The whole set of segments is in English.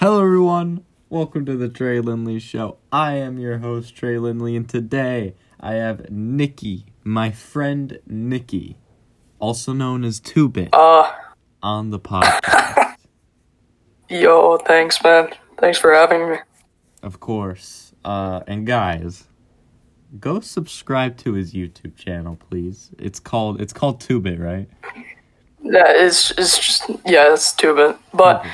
Hello, everyone. Welcome to the Trey Lindley Show. I am your host, Trey Lindley, and today I have Nikki, my friend Nikki, also known as Two Bit, Uh, on the podcast. yo, thanks, man. Thanks for having me. of course. Uh, and guys, go subscribe to his YouTube channel, please. It's called it's called Two Bit, right? Yeah, it's it's just yeah, it's Two Bit. But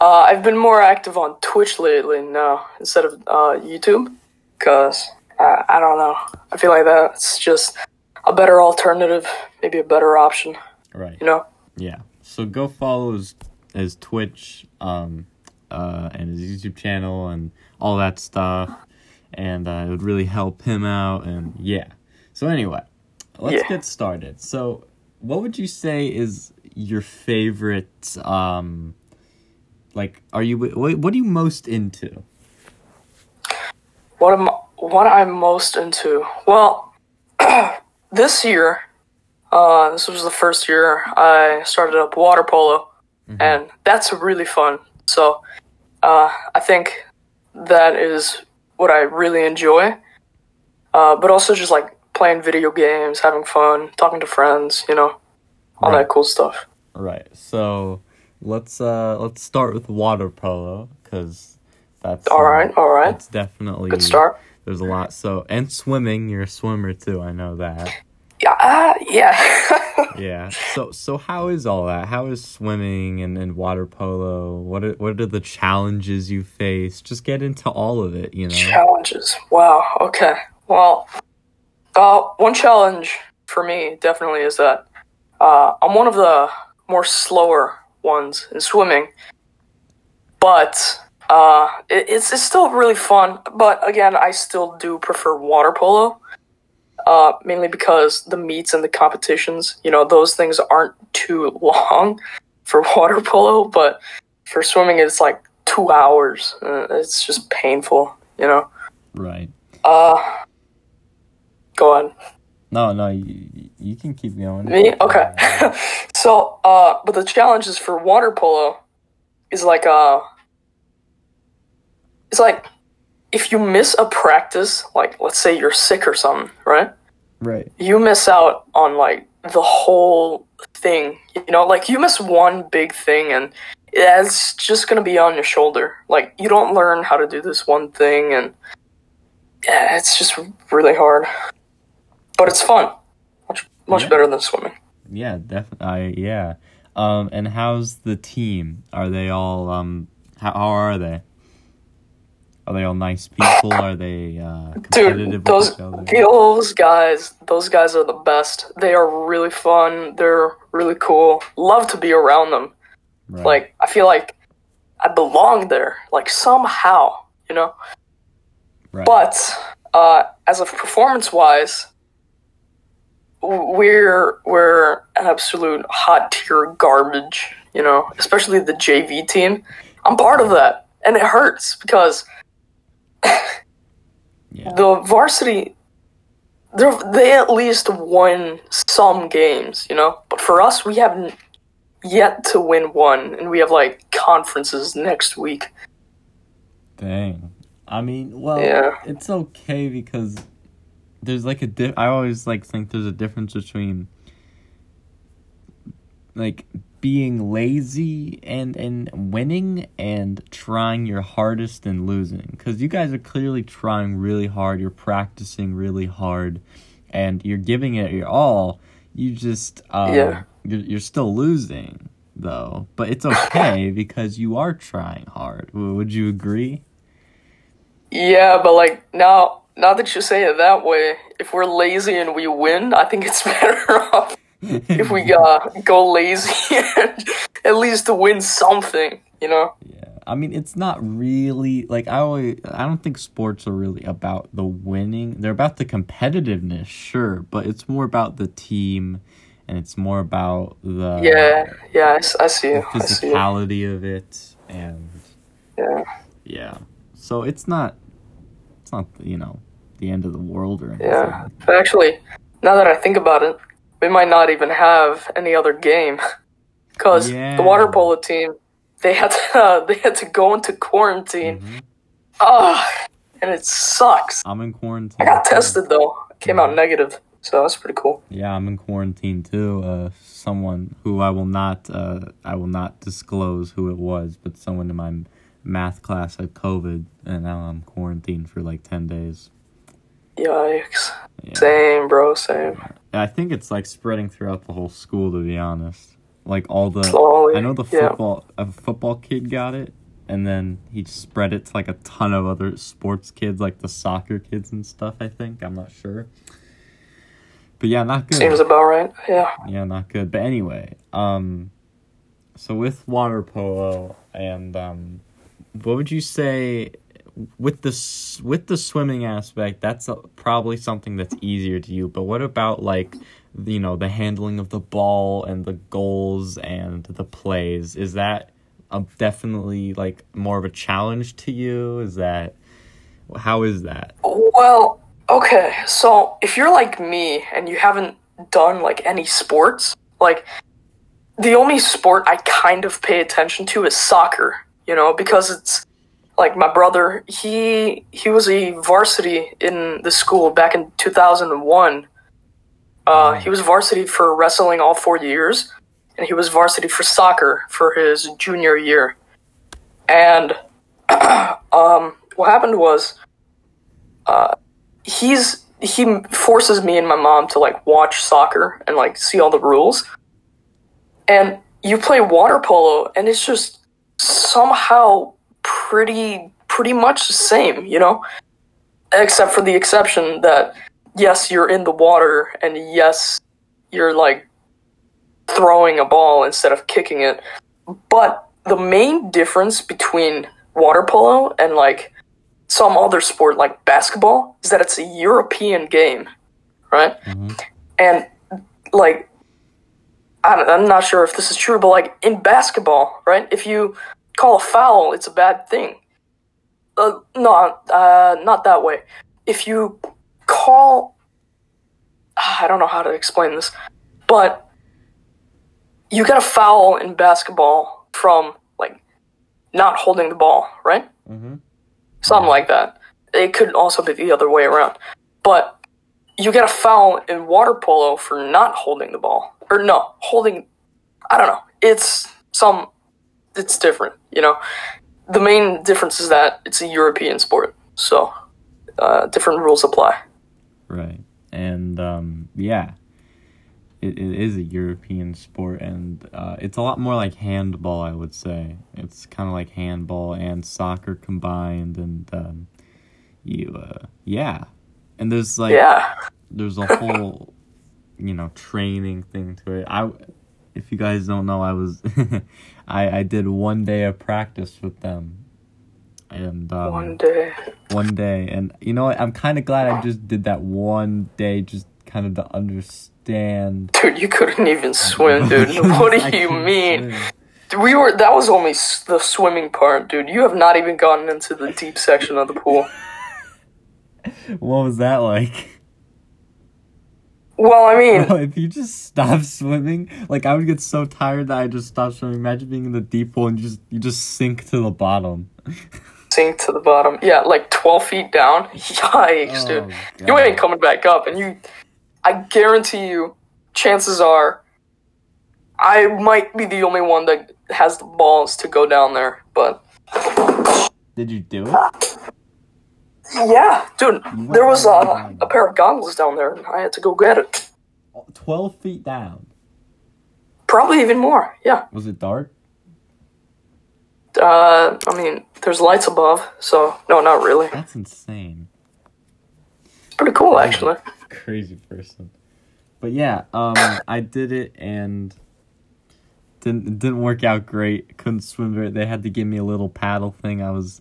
uh, I've been more active on Twitch lately now instead of uh, YouTube, cause uh, I don't know. I feel like that's just a better alternative, maybe a better option. Right. You know? Yeah. So go follow his his Twitch, um, uh, and his YouTube channel and all that stuff, and uh, it would really help him out. And yeah. So anyway, let's Yeah. get started. So, what would you say is your favorite? Um, like, are you what? What are you most into? What am what I'm most into? Well, this year, uh, this was the first year I started up water polo, and that's really fun. So, uh, I think that is what I really enjoy. Uh, but also just like playing video games, having fun, talking to friends, you know, all Right. that cool stuff. Right. So let's uh let's start with water polo because that's All right, all right, It's definitely good start. There's a lot. So and swimming, you're a swimmer too. I know that. Yeah, uh, yeah. Yeah. So so how is all that? How is swimming and, and water polo? What are, what are the challenges you face? Just get into all of it. You know. Challenges. Wow. Okay. Well, uh, one challenge for me definitely is that uh, I'm one of the more slower ones in swimming, but uh, it, it's it's still really fun. But again, I still do prefer water polo, uh, mainly because the meets and the competitions, you know, those things aren't too long for water polo, but for swimming, it's like two hours. Uh, it's just painful, you know. Right. Uh, go on. No, no. You, you can keep going. Me? Okay. so, uh, but the challenges for water polo is like, uh, it's like if you miss a practice, like let's say you're sick or something, right? Right. You miss out on like the whole thing, you know, like you miss one big thing and it's just gonna be on your shoulder. Like you don't learn how to do this one thing and yeah, it's just really hard. But it's fun. Much Yeah. better than swimming. Yeah, definitely. Yeah. Um, and how's the team? Are they all um? How, how are they? Are they all nice people? Are they uh, competitive Dude, those with each other? those guys, those guys are the best. They are really fun. They're really cool. Love to be around them. Right. Like I feel like I belong there, like somehow, you know. right. But uh, as of performance wise, we're we're absolute hot tier garbage, you know. Especially the JV team. I'm part of that, and it hurts because yeah. the varsity they at least won some games, you know. But for us, we haven't yet to win one, and we have like conferences next week. Dang. I mean, well, Yeah. it's okay because there's like a di- I always like think there's a difference between like being lazy and and winning and trying your hardest and losing cuz you guys are clearly trying really hard, you're practicing really hard and you're giving it your all. You just uh Yeah. you're, you're still losing though, but it's okay because you are trying hard. Would you agree? Yeah, but like now, now that you say it that way, if we're lazy and we win, I think it's better off if we uh, go lazy and at least to win something, you know? Yeah, I mean, it's not really like I always. I don't think sports are really about the winning. They're about the competitiveness, sure, but it's more about the team, and it's more about the Yeah, yeah, I, I see the. I see physicality of it, and Yeah. yeah. So it's not. It's not you know the end of the world or anything. Yeah. But actually, now that I think about it, we might not even have any other game. Because Yeah. the water polo team, they had to they had to go into quarantine. Mhm. Ah, and it sucks. I'm in quarantine. I got tested though. Came out negative, so that's pretty cool. Yeah, I'm in quarantine too. Uh, someone who I will not, uh, I will not disclose who it was, but someone in my math class had COVID, and now I'm quarantined for like ten days. Yikes. Yeah. Same, bro. Same. I think it's like spreading throughout the whole school, to be honest. Like all the, Slowly. I know the yeah. football, a football kid got it, and then he spread it to like a ton of other sports kids, like the soccer kids and stuff. I think I'm not sure, but yeah, not good. Seems about right. Yeah. Yeah, not good. But anyway, um, so with water polo and um, what would you say with the with the swimming aspect? That's uh probably something that's easier to you. But what about like you know the handling of the ball and the goals and the plays? Is that uh, definitely like more of a challenge to you? Is that how is that? Well, okay. So if you're like me and you haven't done like any sports, like the only sport I kind of pay attention to is soccer. You know, because it's like my brother. He he was a varsity in the school back in two thousand and one. Uh, he was varsity for wrestling all four years, and he was varsity for soccer for his junior year. And um, what happened was uh, he's he forces me and my mom to like watch soccer and like see all the rules. And you play water polo and it's just somehow pretty pretty much the same, you know? Except for the exception that yes, you're in the water and yes, you're like throwing a ball instead of kicking it. But the main difference between water polo and like some other sport like basketball is that it's a European game, right? Mhm. And like, I I'm not sure if this is true, but like in basketball, right? If you call a foul, it's a bad thing. Uh, no, uh, not that way. If you call, I don't know how to explain this, but you get a foul in basketball from like not holding the ball, right? Mm-hmm. something like that. It could also be the other way around. But you get a foul in water polo for not holding the ball. Or no, holding I don't know. It's some it's different, you know. The main difference is that it's a European sport. So uh, different rules apply. Right. And um, yeah, it, it is a European sport, and uh, it's a lot more like handball, I would say. It's kind of like handball and soccer combined, and um, you, uh, yeah. And there's like, yeah. there's a whole, you know, training thing to it. I, if you guys don't know, I was, I, I did one day of practice with them. And um, One day. one day and you know what i'm kind of glad i just did that one day just kind of to understand Dude, you couldn't even swim, dude. what do you mean? swim. We were that was only the swimming part, dude. You have not even gotten into the deep section of the pool. What was that like Well, I mean, Bro, if you just stop swimming like i would get so tired that i just stopped swimming imagine being in the deep pool and you just you just sink to the bottom sink to the bottom. Yeah, like 12 feet down. Yikes, Oh, dude. You ain't God. coming back up. And you, I guarantee you, chances are, I might be the only one that has the balls to go down there. But did you do it yeah, dude, there was all the way down. a pair of goggles down there, and I had to go get it. 12 feet down Probably even more. Yeah. was it dark Uh, I mean, there's lights above, so no, not really. that's insane It's pretty cool, actually. crazy person. But yeah, um, I did it and didn't it didn't work out great. Couldn't swim very. They had to give me a little paddle thing. I was,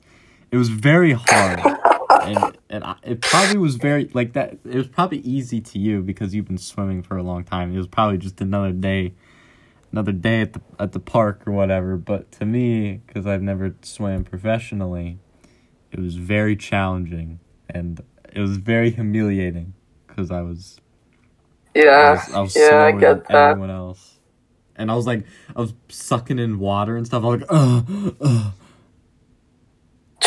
it was very hard, and and I, it probably was very like that. It was probably easy to you because you've been swimming for a long time. It was probably just another day, another day at the at the park or whatever. But to me, because I've never swam professionally, it was very challenging and it was very humiliating because I was I Yeah, was, I was yeah, I get than that. everyone else, and I was like, I was sucking in water and stuff. I was like, ugh, ugh.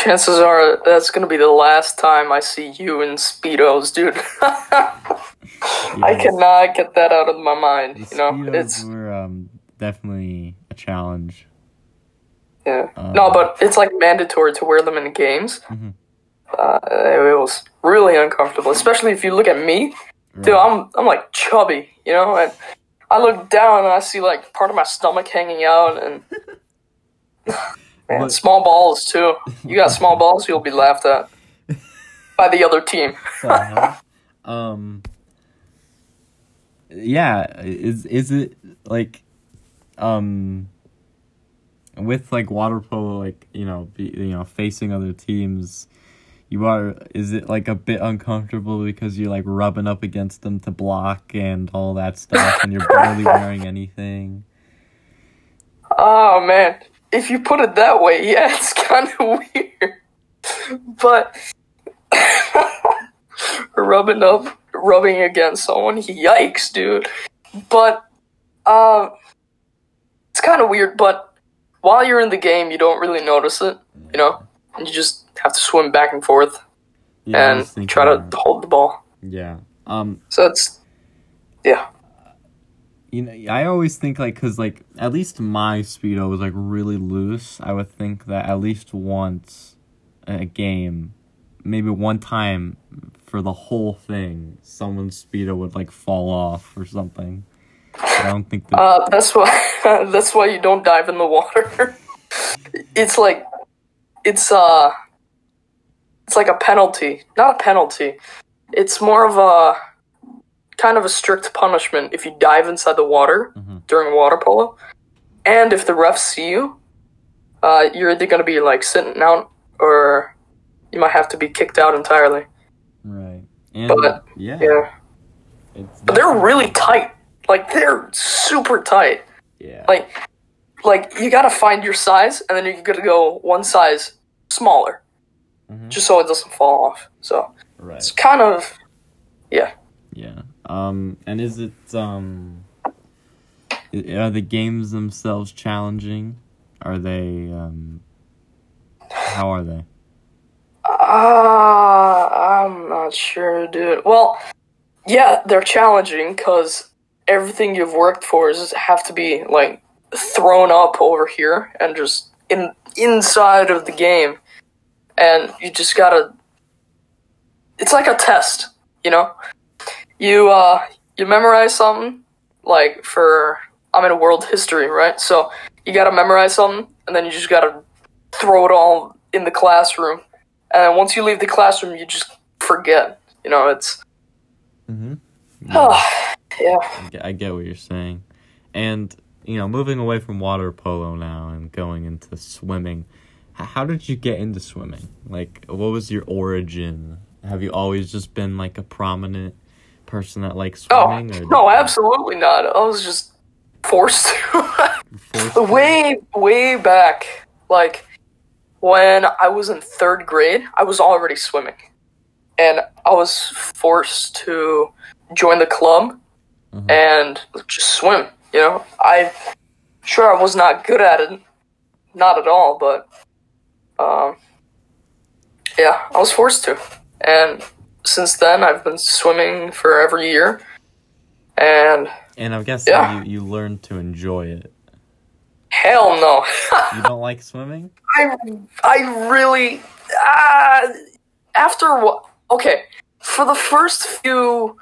Chances are that's gonna be the last time I see you in speedos, dude. I cannot get that out of my mind. The You know, Speedos it's were um, definitely a challenge. yeah. Um, no, but it's like mandatory to wear them in games. Mhm. Uh, it was really uncomfortable, especially if you look at me. Dude, I'm I'm like chubby, you know, and I look down and I see like part of my stomach hanging out, and man, small balls too. You got small balls, you'll be laughed at by the other team. hell? um yeah is is it like um with like water polo like you know be, you know facing other teams you are is it like a bit uncomfortable because you're like rubbing up against them to block and all that stuff and you're barely wearing anything Oh man, if you put it that way, yeah, it's kind of weird. But rubbing up, rubbing against someone, yikes, dude. But um, it's kind of weird. But while you're in the game, you don't really notice it, you know. And you just have to swim back and forth yeah, and thinking try to hold the ball. yeah um So it's yeah. You know i always think like because like at least my speedo was like really loose i would think that at least once a game maybe one time for the whole thing someone's speedo would like fall off or something i don't think that Uh, that's why that's why you don't dive in the water. it's like it's uh it's like a penalty. Not a penalty. It's more of a kind of a strict punishment if you dive inside the water Mhm. during water polo. And if the refs see you, uh, you're either gonna be like sitting out or you might have to be kicked out entirely. right and but, yeah, Yeah. it's But they're really tight. Like they're super tight. yeah like like you gotta find your size and then you gotta go one size smaller Mhm. just so it doesn't fall off so right it's kind of yeah um and is it um are the games themselves challenging? Are they um how are they? Uh, i'm not sure dude. Well yeah they're challenging because everything you've worked for is have to be like thrown up over here and just in inside of the game. And you just gotta it's like a test you know you uh you memorize something like for i'm in a world history right so you gotta memorize something and then you just gotta throw it all in the classroom and once you leave the classroom you just forget you know it's mm-hmm. yeah I get, I get what you're saying. And, you know, moving away from water polo now and going into swimming, how did you get into swimming? Like, what was your origin? Have you always just been like a prominent person that likes oh swimming? or no absolutely not i was just forced to forced to? way way back like when i was in third grade i was already swimming and i was forced to join the club Mhm. and just swim you know i sure i was not good at it not at all but um yeah i was forced to and since then i've been swimming for every year and And I'm guessing Yeah. you, you learned to enjoy it. hell no You don't like swimming? I I really uh, after what? Okay, for the first few,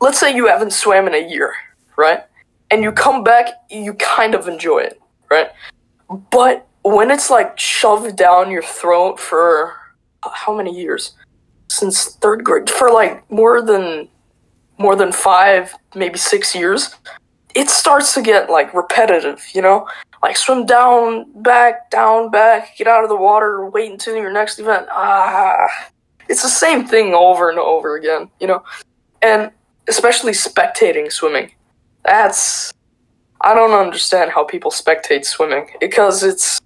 let's say you haven't swam in a year, right? And you come back, you kind of enjoy it, right? But when it's like shoved down your throat for how many years? Since third grade, for like more than more than five, maybe six years, it starts to get like repetitive, you know? Like swim down, back, down, back, get out of the water, wait until your next event. Ah, it's the same thing over and over again, you know? And especially spectating swimming. That's. I don't understand how people spectate swimming because it's.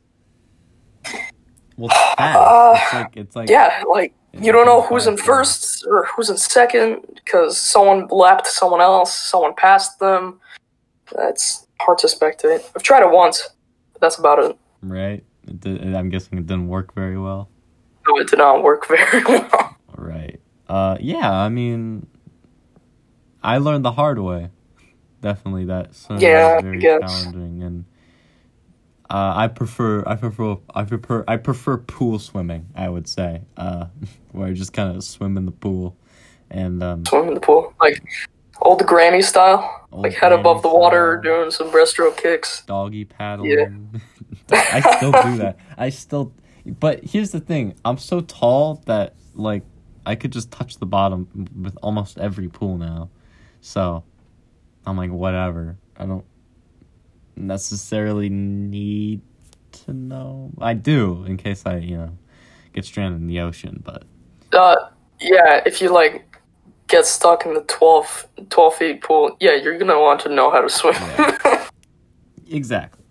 Well, it's. Uh, it's like, it's like, Yeah, like, you don't know who's in first or who's in second because someone lapped someone else, someone passed them. That's. hard to spectate. I've tried it once, but that's about it. Right? It did, I'm guessing it didn't work very well. No, it did not work very well. Right. Uh, yeah, I mean, I learned the hard way. Definitely that Yeah, very I guess. challenging, and uh, I prefer I prefer I prefer I prefer pool swimming. I would say, uh, where I just kind of swim in the pool, and um, Swim in the pool, like old granny style, Old like head above the water, style. doing some breaststroke kicks. doggy paddling. Yeah. I still do that. I still, but here's the thing: I'm so tall that like I could just touch the bottom with almost every pool now. So I'm like, whatever. I don't necessarily need to know. I do in case I, you know, get stranded in the ocean. But Uh, yeah, if you like get stuck in the 12, 12 feet pool, yeah, you're gonna want to know how to swim. Yeah. exactly.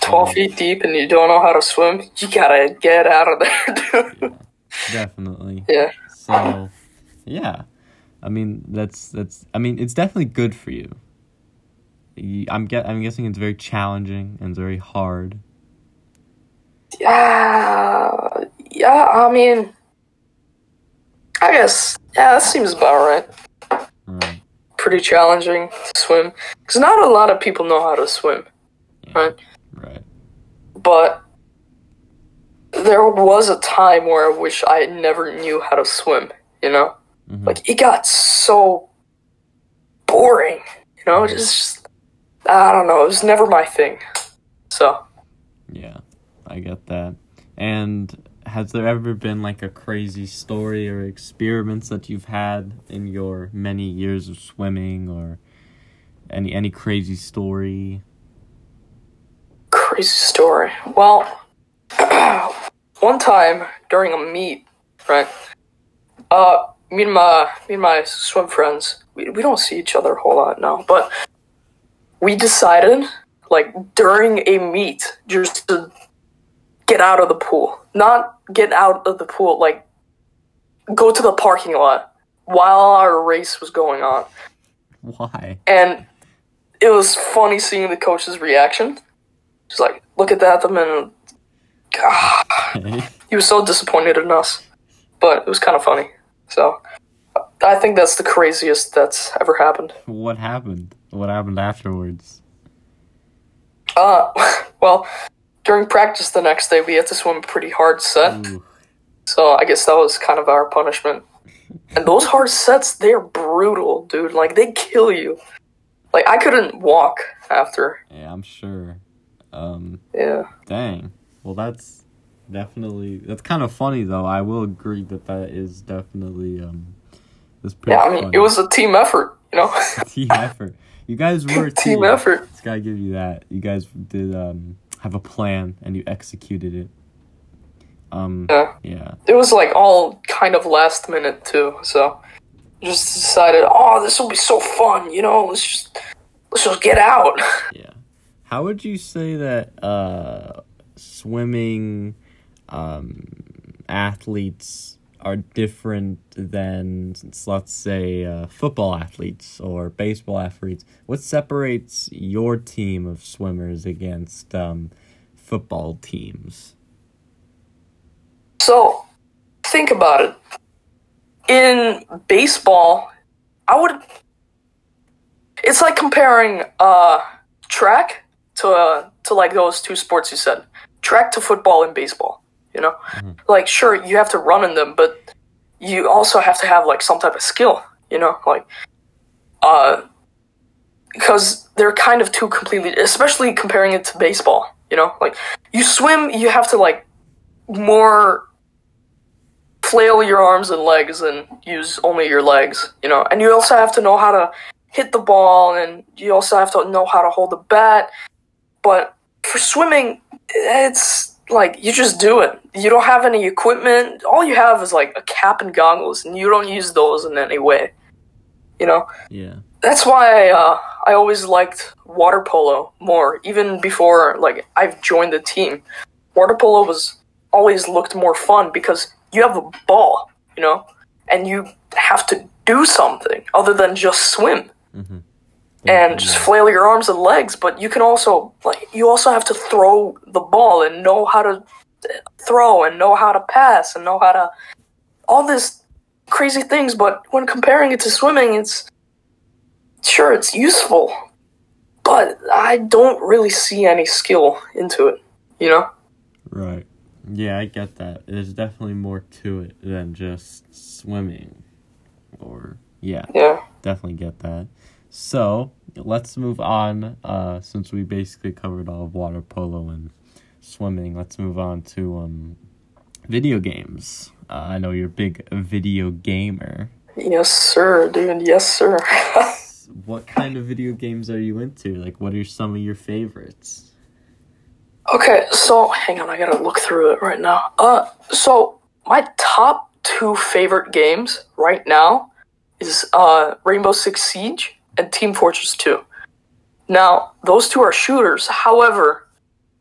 12 feet deep and you don't know how to swim, you gotta get out of there, dude. Definitely. Yeah. So, yeah, I mean that's that's I mean it's definitely good for you. I'm get I'm guessing it's very challenging and it's very hard. Yeah, yeah, I mean, I guess, yeah, that seems about right. Right. Pretty challenging to swim. Because not a lot of people know how to swim, Yeah. right? Right. But there was a time where I wish I never knew how to swim, you know? Mhm. Like, it got so boring, you know? Just, I don't know, it was never my thing. So, Yeah, I get that. And has there ever been like a crazy story or experiments that you've had in your many years of swimming or any any crazy story? crazy story. Well, one time during a meet, right? Uh, me and my me and my swim friends, we, we don't see each other a whole lot now, but we decided, like during a meet, just to get out of the pool, not get out of the pool, like go to the parking lot while our race was going on, Why? and it was funny seeing the coach's reaction. Just like, look at that, the man. God, he was so disappointed in us, but it was kind of funny. So, I think that's the craziest that's ever happened. what happened? What happened afterwards? Uh, well, during practice the next day, we had to swim a pretty hard set. Ooh, So I guess that was kind of our punishment. And those hard sets, they're brutal, dude. Like they kill you. Like I couldn't walk after. yeah, I'm sure. Um, Yeah. dang. Well, that's definitely that's kind of funny though. I will agree that that is definitely um, that's pretty. Yeah, I mean, funny. it was a team effort, you know? team effort. You guys were a team. team effort. Just gotta give you that. You guys did um have a plan and you executed it. Um Yeah. yeah. It was like all kind of last minute too, so just decided, oh, this will be so fun, you know, let's just let's just get out. Yeah. How would you say that uh swimming um athletes are different than let's say uh, football athletes or baseball athletes? What separates your team of swimmers against um football teams? So, think about it. In baseball, I would. It's like comparing uh, track to uh, to like those two sports you said, track to football and baseball. You know, like sure you have to run in them, but you also have to have like some type of skill. You know, like uh, because they're kind of two completely, especially comparing it to baseball. You know, like you swim, you have to like more flail your arms and legs and use only your legs, you know. And you also have to know how to hit the ball and you also have to know how to hold the bat. But for swimming, it's like you just do it. You don't have any equipment. All you have is like a cap and goggles and you don't use those in any way. You know? Yeah. that's why uh, I always liked water polo more, even before like I've joined the team. Water polo was always looked more fun because you have a ball, you know, and you have to do something other than just swim. hmm and just flail your arms and legs, but you can also like you also have to throw the ball and know how to throw and know how to pass and know how to all this crazy things, but when comparing it to swimming, it's sure it's useful, but I don't really see any skill into it, you know? Right. Yeah, I get that. There's definitely more to it than just swimming. Or yeah. Yeah. Definitely get that. So, let's move on uh since we basically covered all of water polo and swimming. Let's move on to um video games. Uh, I know you're a big video gamer. Yes, sir, dude. Yes, sir. what kind of video games are you into? Like, what are some of your favorites? Okay, so hang on, I gotta look through it right now. Uh, so my top two favorite games right now is uh Rainbow Six Siege and Team Fortress 2. Now, those two are shooters. However,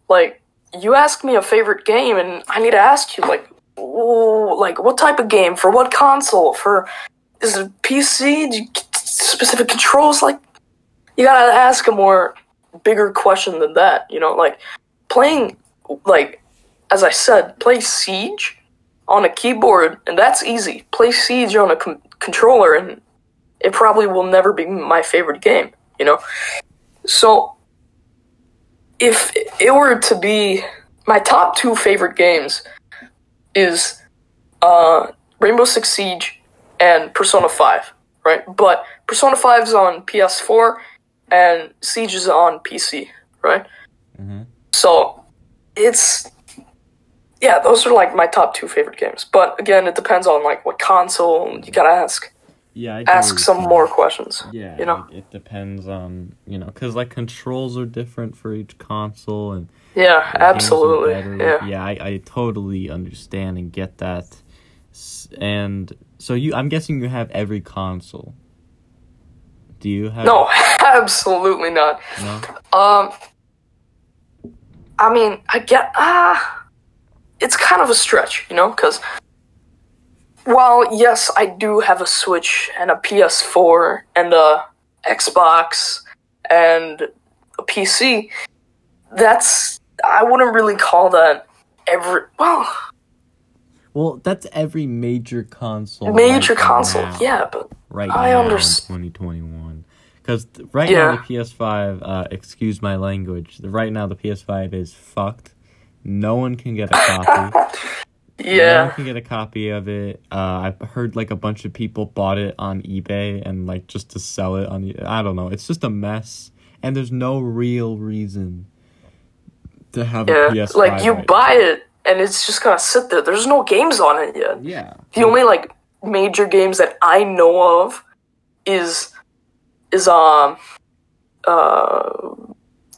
like you asked me a favorite game, and I need to ask you, like, ooh, like what type of game? For what console? For is it PC specific controls? Like you gotta ask a more bigger question than that you know? Like playing like as i said play siege on a keyboard and that's easy. Play siege on a com- controller and it probably will never be my favorite game you know so if it were to be my top two favorite games is uh, Rainbow Six Siege and Persona 5, right? But Persona 5 is on PS4 and Siege is on PC, right? Mm-hmm. So it's yeah, those are like my top two favorite games. But again, it depends on like what console. You gotta ask Yeah, I ask some more questions. Yeah, you know. it, depends on you know because like controls are different for each console and Yeah, the games are absolutely. Yeah. yeah, I, I totally understand and get that. And so you, I'm guessing you have every console. Do you have? No, absolutely not. No. Um, I mean, I get ah, it's kind of a stretch, you know, because while yes, I do have a Switch and a PS4 and a Xbox and a PC, that's I wouldn't really call that every well Well, that's every major console. major right console, now. yeah, but right I now underst- in 2021. Because right Yeah. now the PS5, uh, excuse my language, right now the PS5 is fucked. No one can get a copy. No one yeah, can get a copy of it. Uh, I've heard like a bunch of people bought it on eBay and like just to sell it on. I don't know. It's just a mess, and there's no real reason to have a yeah, PS5. like you right buy it and it's just gonna sit there. There's no games on it yet. Yeah. The only like major games that I know of is is um uh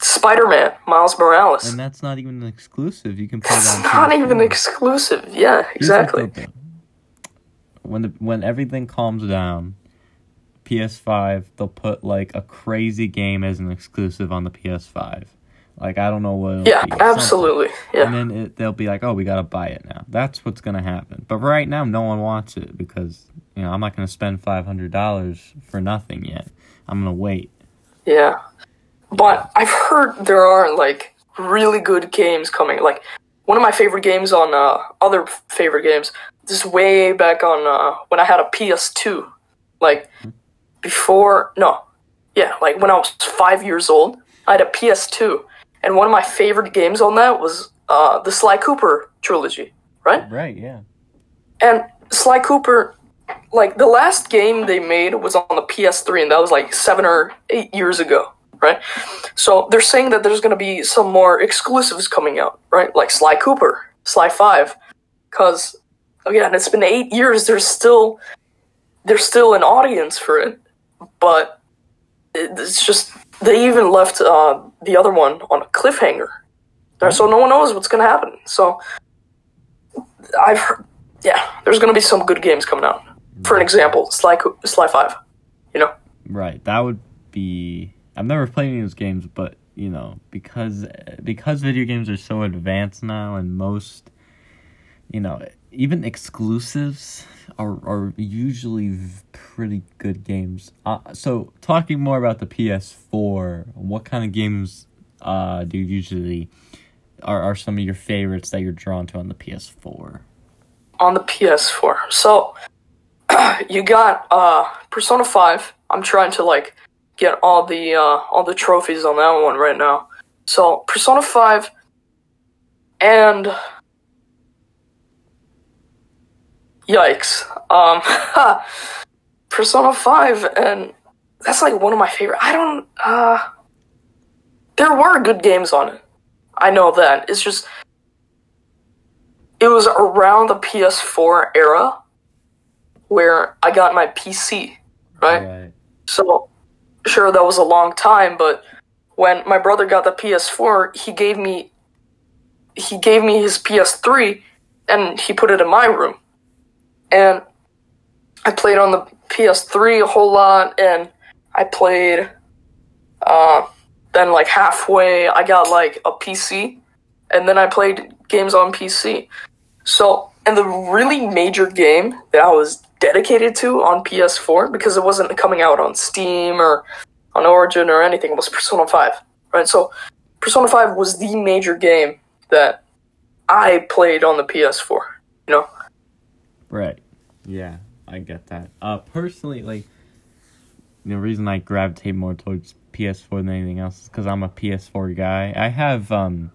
Spider-Man Miles Morales. And that's not even an exclusive. You can play It's that. on not even PS4. exclusive. Yeah, exactly. thing. When the, when everything calms down, PS5 they'll put like a crazy game as an exclusive on the PS5. Like I don't know what. it'll Yeah, be, something. absolutely. Yeah. And then it, they'll be like, "Oh, we gotta buy it now." That's what's gonna happen. But right now, no one wants it because you know I'm not gonna spend five hundred dollars for nothing yet. I'm gonna wait. Yeah. But I've heard there are like really good games coming. Like one of my favorite games on uh other favorite games. This is way back on uh when I had a PS2. Like before no. Yeah, like when I was 5 years old, I had a PS2. And one of my favorite games on that was uh the Sly Cooper trilogy, right? Right? Yeah. And Sly Cooper, like the last game they made was on the PS3, and that was like seven or eight years ago, right? So they're saying that there's going to be some more exclusives coming out, right? Like Sly Cooper, Sly Five, because again, it's been eight years. There's still there's still an audience for it, but it's just they even left uh, the other one on a cliffhanger, so no one knows what's going to happen. So I've heard, yeah, there's going to be some good games coming out. For an example, Sly Sly Five, you know. Right. That would be. I've never played any of those games, but you know, because because video games are so advanced now, and most, you know, even exclusives are are usually pretty good games. Uh, so talking more about the PS4, what kind of games uh do you usually are are some of your favorites that you're drawn to on the PS4? on the PS4. So you got uh Persona 5. I'm trying to like get all the uh all the trophies on that one right now. So Persona 5 and Yikes. Um Persona 5 and that's like one of my favorite. I don't uh there were good games on it. I know that. It's just it was around the PS4 era where I got my PC, right? So, sure, that was a long time, but when my brother got the PS4, he gave me he gave me his PS3 and he put it in my room. And I played on the PS3 a whole lot and I played uh then like halfway I got like a PC and then I played games on PC. So, and the really major game that I was dedicated to on PS4 because it wasn't coming out on Steam or on Origin or anything It was Persona 5, right? So, Persona 5 was the major game that I played on the PS4, you know? Right. Yeah, I get that. Uh, personally, like the reason I gravitate more towards PS4 than anything else is because I'm a PS4 guy. I have um.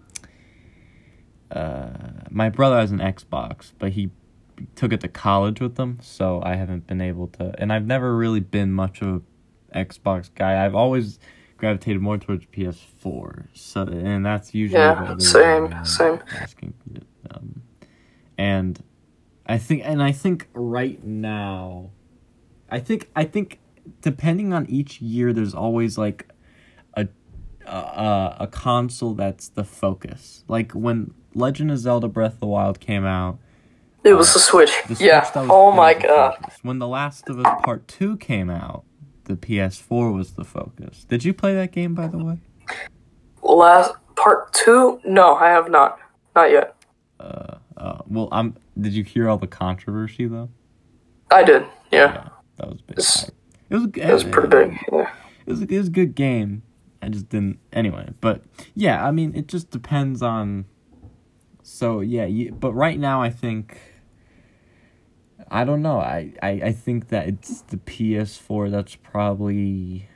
Uh, my brother has an Xbox, but he took it to college with them, so I haven't been able to. And I've never really been much of a Xbox guy. I've always gravitated more towards PS4. So, and that's usually Yeah, what same, same. Asking, um, and I think, and I think right now, I think, I think, depending on each year, there's always like a a, a console that's the focus. Like when Legend of Zelda: Breath of the Wild came out, It was the Switch. the yeah. Switch, was- Oh my god. focus. When The Last of Us Part Two came out, the PS4 was the focus. Did you play that game, by the way? Last part 2? No, I have not. Not yet. Uh, uh, well, I'm. Did you hear all the controversy though? I did. Yeah. that was big. It was. It was pretty big. Yeah. It was, it was a good game. I just didn't. Anyway, but yeah, I mean, it just depends on. So yeah, you, but right now I think. I don't know. I, I, I think that it's the PS4 that's probably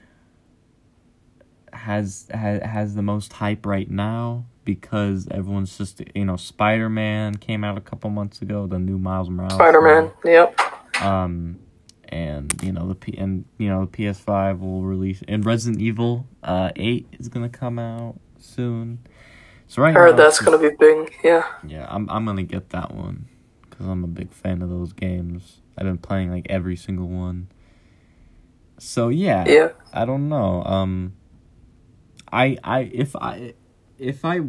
has has has the most hype right now because everyone's just you know Spider Man came out a couple months ago, the new Miles Morales. Spider Man. Yep. Um, and you know the P and you know the PS5 will release and Resident Evil uh eight is gonna come out soon. So right I heard now, that's gonna be big. Yeah. yeah. I'm I'm gonna get that one because I'm a big fan of those games. I've been playing like every single one. So yeah, Yeah. I don't know. Um, I I if I if I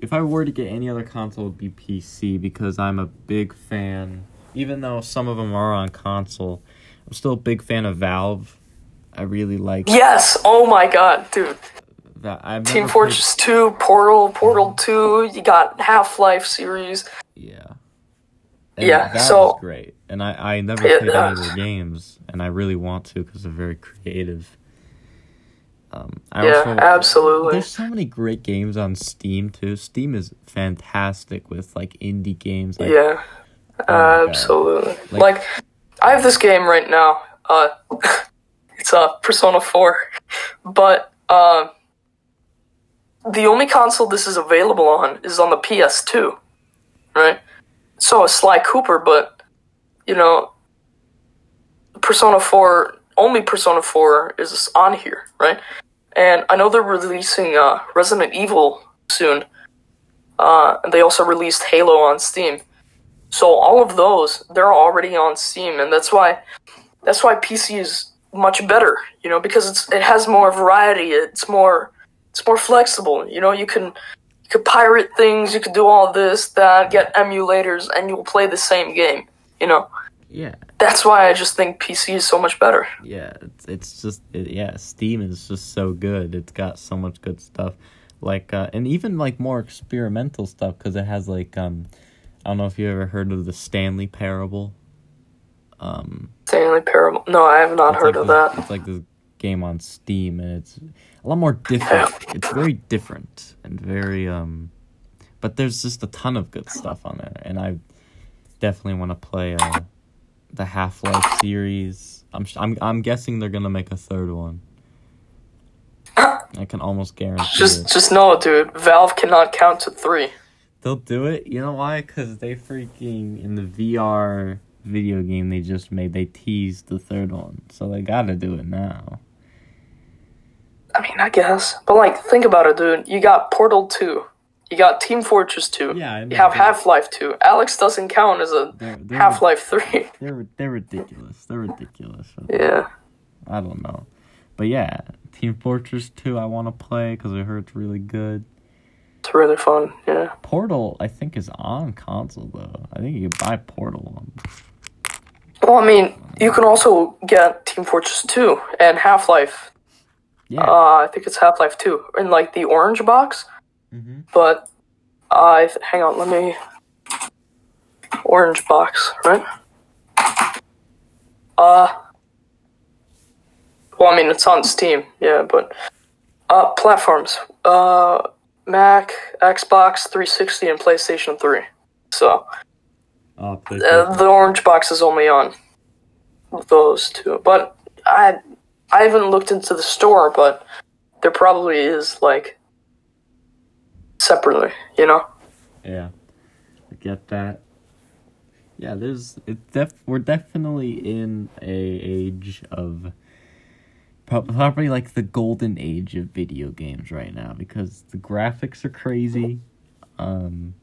if I were to get any other console, it would be PC because I'm a big fan. Even though some of them are on console, I'm still a big fan of Valve. I really like Yes. Oh my god, dude. that. I've Team Fortress 2, Portal, Portal 2, you got Half Life series. played- yeah. Yeah, Valve so- is great, and I I never Yeah, played any of their games, and I really want to because they're very creative. Um, I Yeah, also, absolutely. There's so many great games on Steam too. Steam is fantastic with like indie games. Like, Yeah. Oh. Absolutely. Like- Like, I have this game right now. Uh, it's uh, Persona 4. But uh, the only console this is available on is on the PS2. Right? So is Sly Cooper, but, you know, Persona 4, only Persona 4 is on here, right? And I know they're releasing uh, Resident Evil soon. Uh, and they also released Halo on Steam. So all of those, they're already on Steam, and that's why that's why PC is much better, you know, because it's it has more variety. It's more it's more flexible. You know, you can could pirate things, you could do all this, that, get emulators, and you'll play the same game. You know, yeah, that's why I just think PC is so much better. yeah. It's it's just it, yeah. Steam is just so good. It's got so much good stuff, like uh, and even like more experimental stuff because it has like um, I don't know if you ever heard of the Stanley Parable. Um, Stanley Parable. No, I have not heard like of this- that. It's like this game on Steam, and it's a lot more different. It's very different and very um, but there's just a ton of good stuff on there, and I definitely want to play uh, the Half Life series. I'm sh- I'm I'm guessing they're gonna make a third one. I can almost guarantee it. Just, just know, dude. Valve cannot count to three. They'll do it. You know why? Because they freaking in the VR video game they just made. They teased the third one, so they gotta do it now. I mean, I guess. But like, think about it, dude. You got Portal Two. You got Team Fortress Two. Yeah, I know, You have Half Life Two. Alyx doesn't count as a Half Life Three. They're they're ridiculous. They're ridiculous. yeah. I don't know, but yeah, Team Fortress Two I want to play because I heard it's really good. It's really fun. Yeah. Portal I think is on console though. I think you can buy Portal. On. Well, I mean, you can also get Team Fortress Two and Half Life. Yeah. Uh, I think it's Half Life Two in like the orange box. Mhm. But I th- hang on. Let me. Orange box, right? Uh. Well, I mean, it's on Steam, yeah, but uh, platforms, uh, Mac, Xbox 360, and PlayStation 3. So Oh, uh, the orange box is only on those two. But I I haven't looked into the store, but there probably is like separately, you know. Yeah, I get that. Yeah, there's it. Def we're definitely in a age of probably like the golden age of video games right now because the graphics are crazy, um,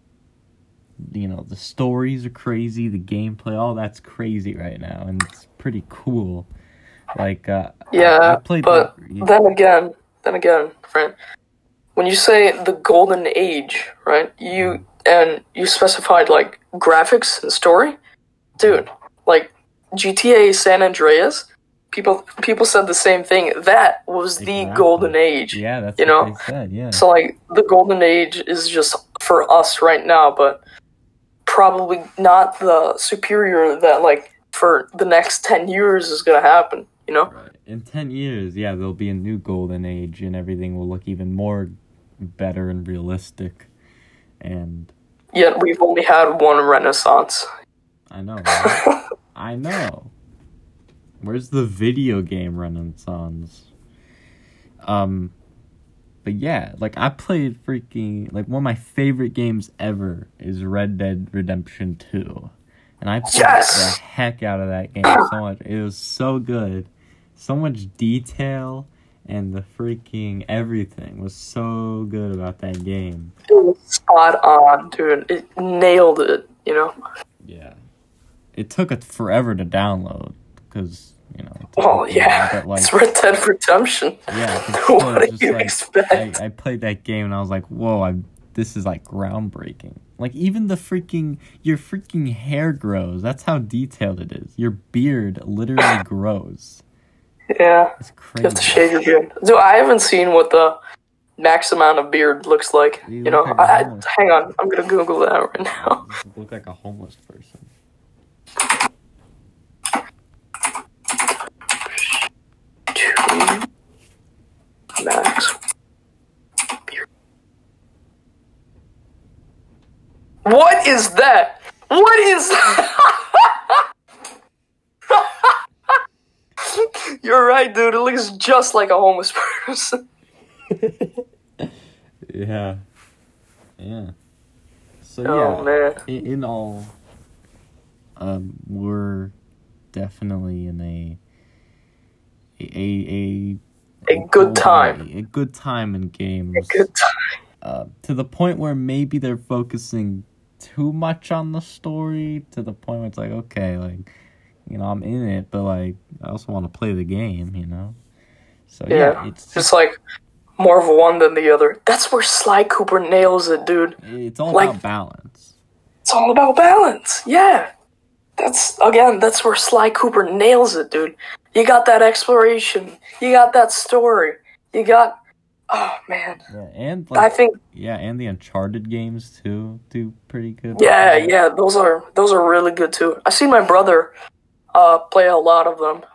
you know the stories are crazy, the gameplay, all that's crazy right now, and it's pretty cool. Like, uh, Yeah, I played but that- then again, then again, friend, when you say the golden age, right? You and you specified like graphics and story, dude. Like GTA San Andreas, people people said the same thing. That was the golden age. yeah, that's you know, said. Yeah, So like the golden age is just for us right now, but probably not the superior that like for the next ten years is gonna happen. You know? Right. In 10 years, yeah, there'll be a new golden age and everything will look even more better and realistic. And Yet we've only had one renaissance. I know, right? I know. Where's the video game renaissance? Um but yeah, like I played freaking like one of my favorite games ever is Red Dead Redemption 2. And I played Yes! the heck out of that game so much. It was so good. So much detail and the freaking everything was so good about that game. It was spot on, dude. It nailed it. You know. Yeah. It took it forever to download because, you know. Oh yeah, like, it's Red Dead Redemption. yeah. What do you like, expect? I, I played that game and I was like, whoa, I this is like groundbreaking. Like even the freaking your freaking hair grows. That's how detailed it is. Your beard literally grows. Yeah, It's you have to shave your beard. Dude, I haven't seen what the max amount of beard looks like. You You know, like I, hang on, I'm gonna Google that right now. You look like a homeless person. Two max beard. What is that? What is that? You're right, dude. It looks just like a homeless person. Yeah. Yeah. So Oh yeah, man. in, in all, um, we're definitely in a a a A good time. a good time in games. A good time. uh, to the point where maybe they're focusing too much on the story to the point where it's like okay like you know i'm in it but like i also want to play the game you know so yeah, Yeah. it's Just like more of one than the other. That's where Sly Cooper nails it, dude. it's all like- about balance It's all about balance. Yeah. That's again, that's where Sly Cooper nails it, dude. You got that exploration. You got that story. You got Oh man, Yeah, and like, I think yeah, and the Uncharted games too do pretty good. yeah, yeah, those are those are really good too. I see my brother uh play a lot of them.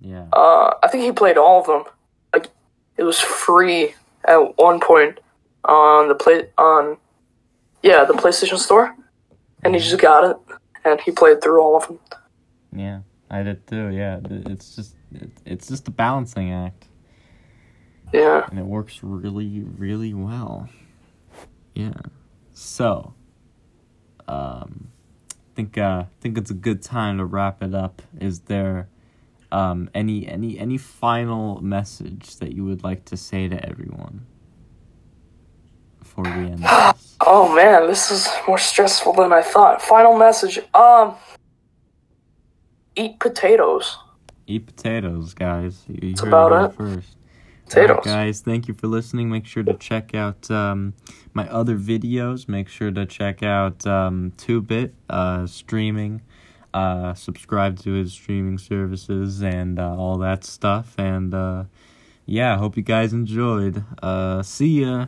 Yeah. Uh, I think he played all of them. Like it was free at one point on the play on yeah the PlayStation Store, and he just got it and he played through all of them. Yeah, I did too. Yeah, it's just it, it's just a balancing act, Yeah. and it works really really well. Yeah. So, um, think uh think it's a good time to wrap it up. Is there um any any any final message that you would like to say to everyone before we end this? Oh man, this is more stressful than I thought. Final message. Um, eat potatoes. Eat potatoes, guys. You, That's heard about it, it. first. Guys, thank you for listening. Make sure to check out um, my other videos. Make sure to check out um, Two Bit uh, streaming. Uh, subscribe to his streaming services and uh, all that stuff. And uh, yeah, hope you guys enjoyed. Uh, see ya.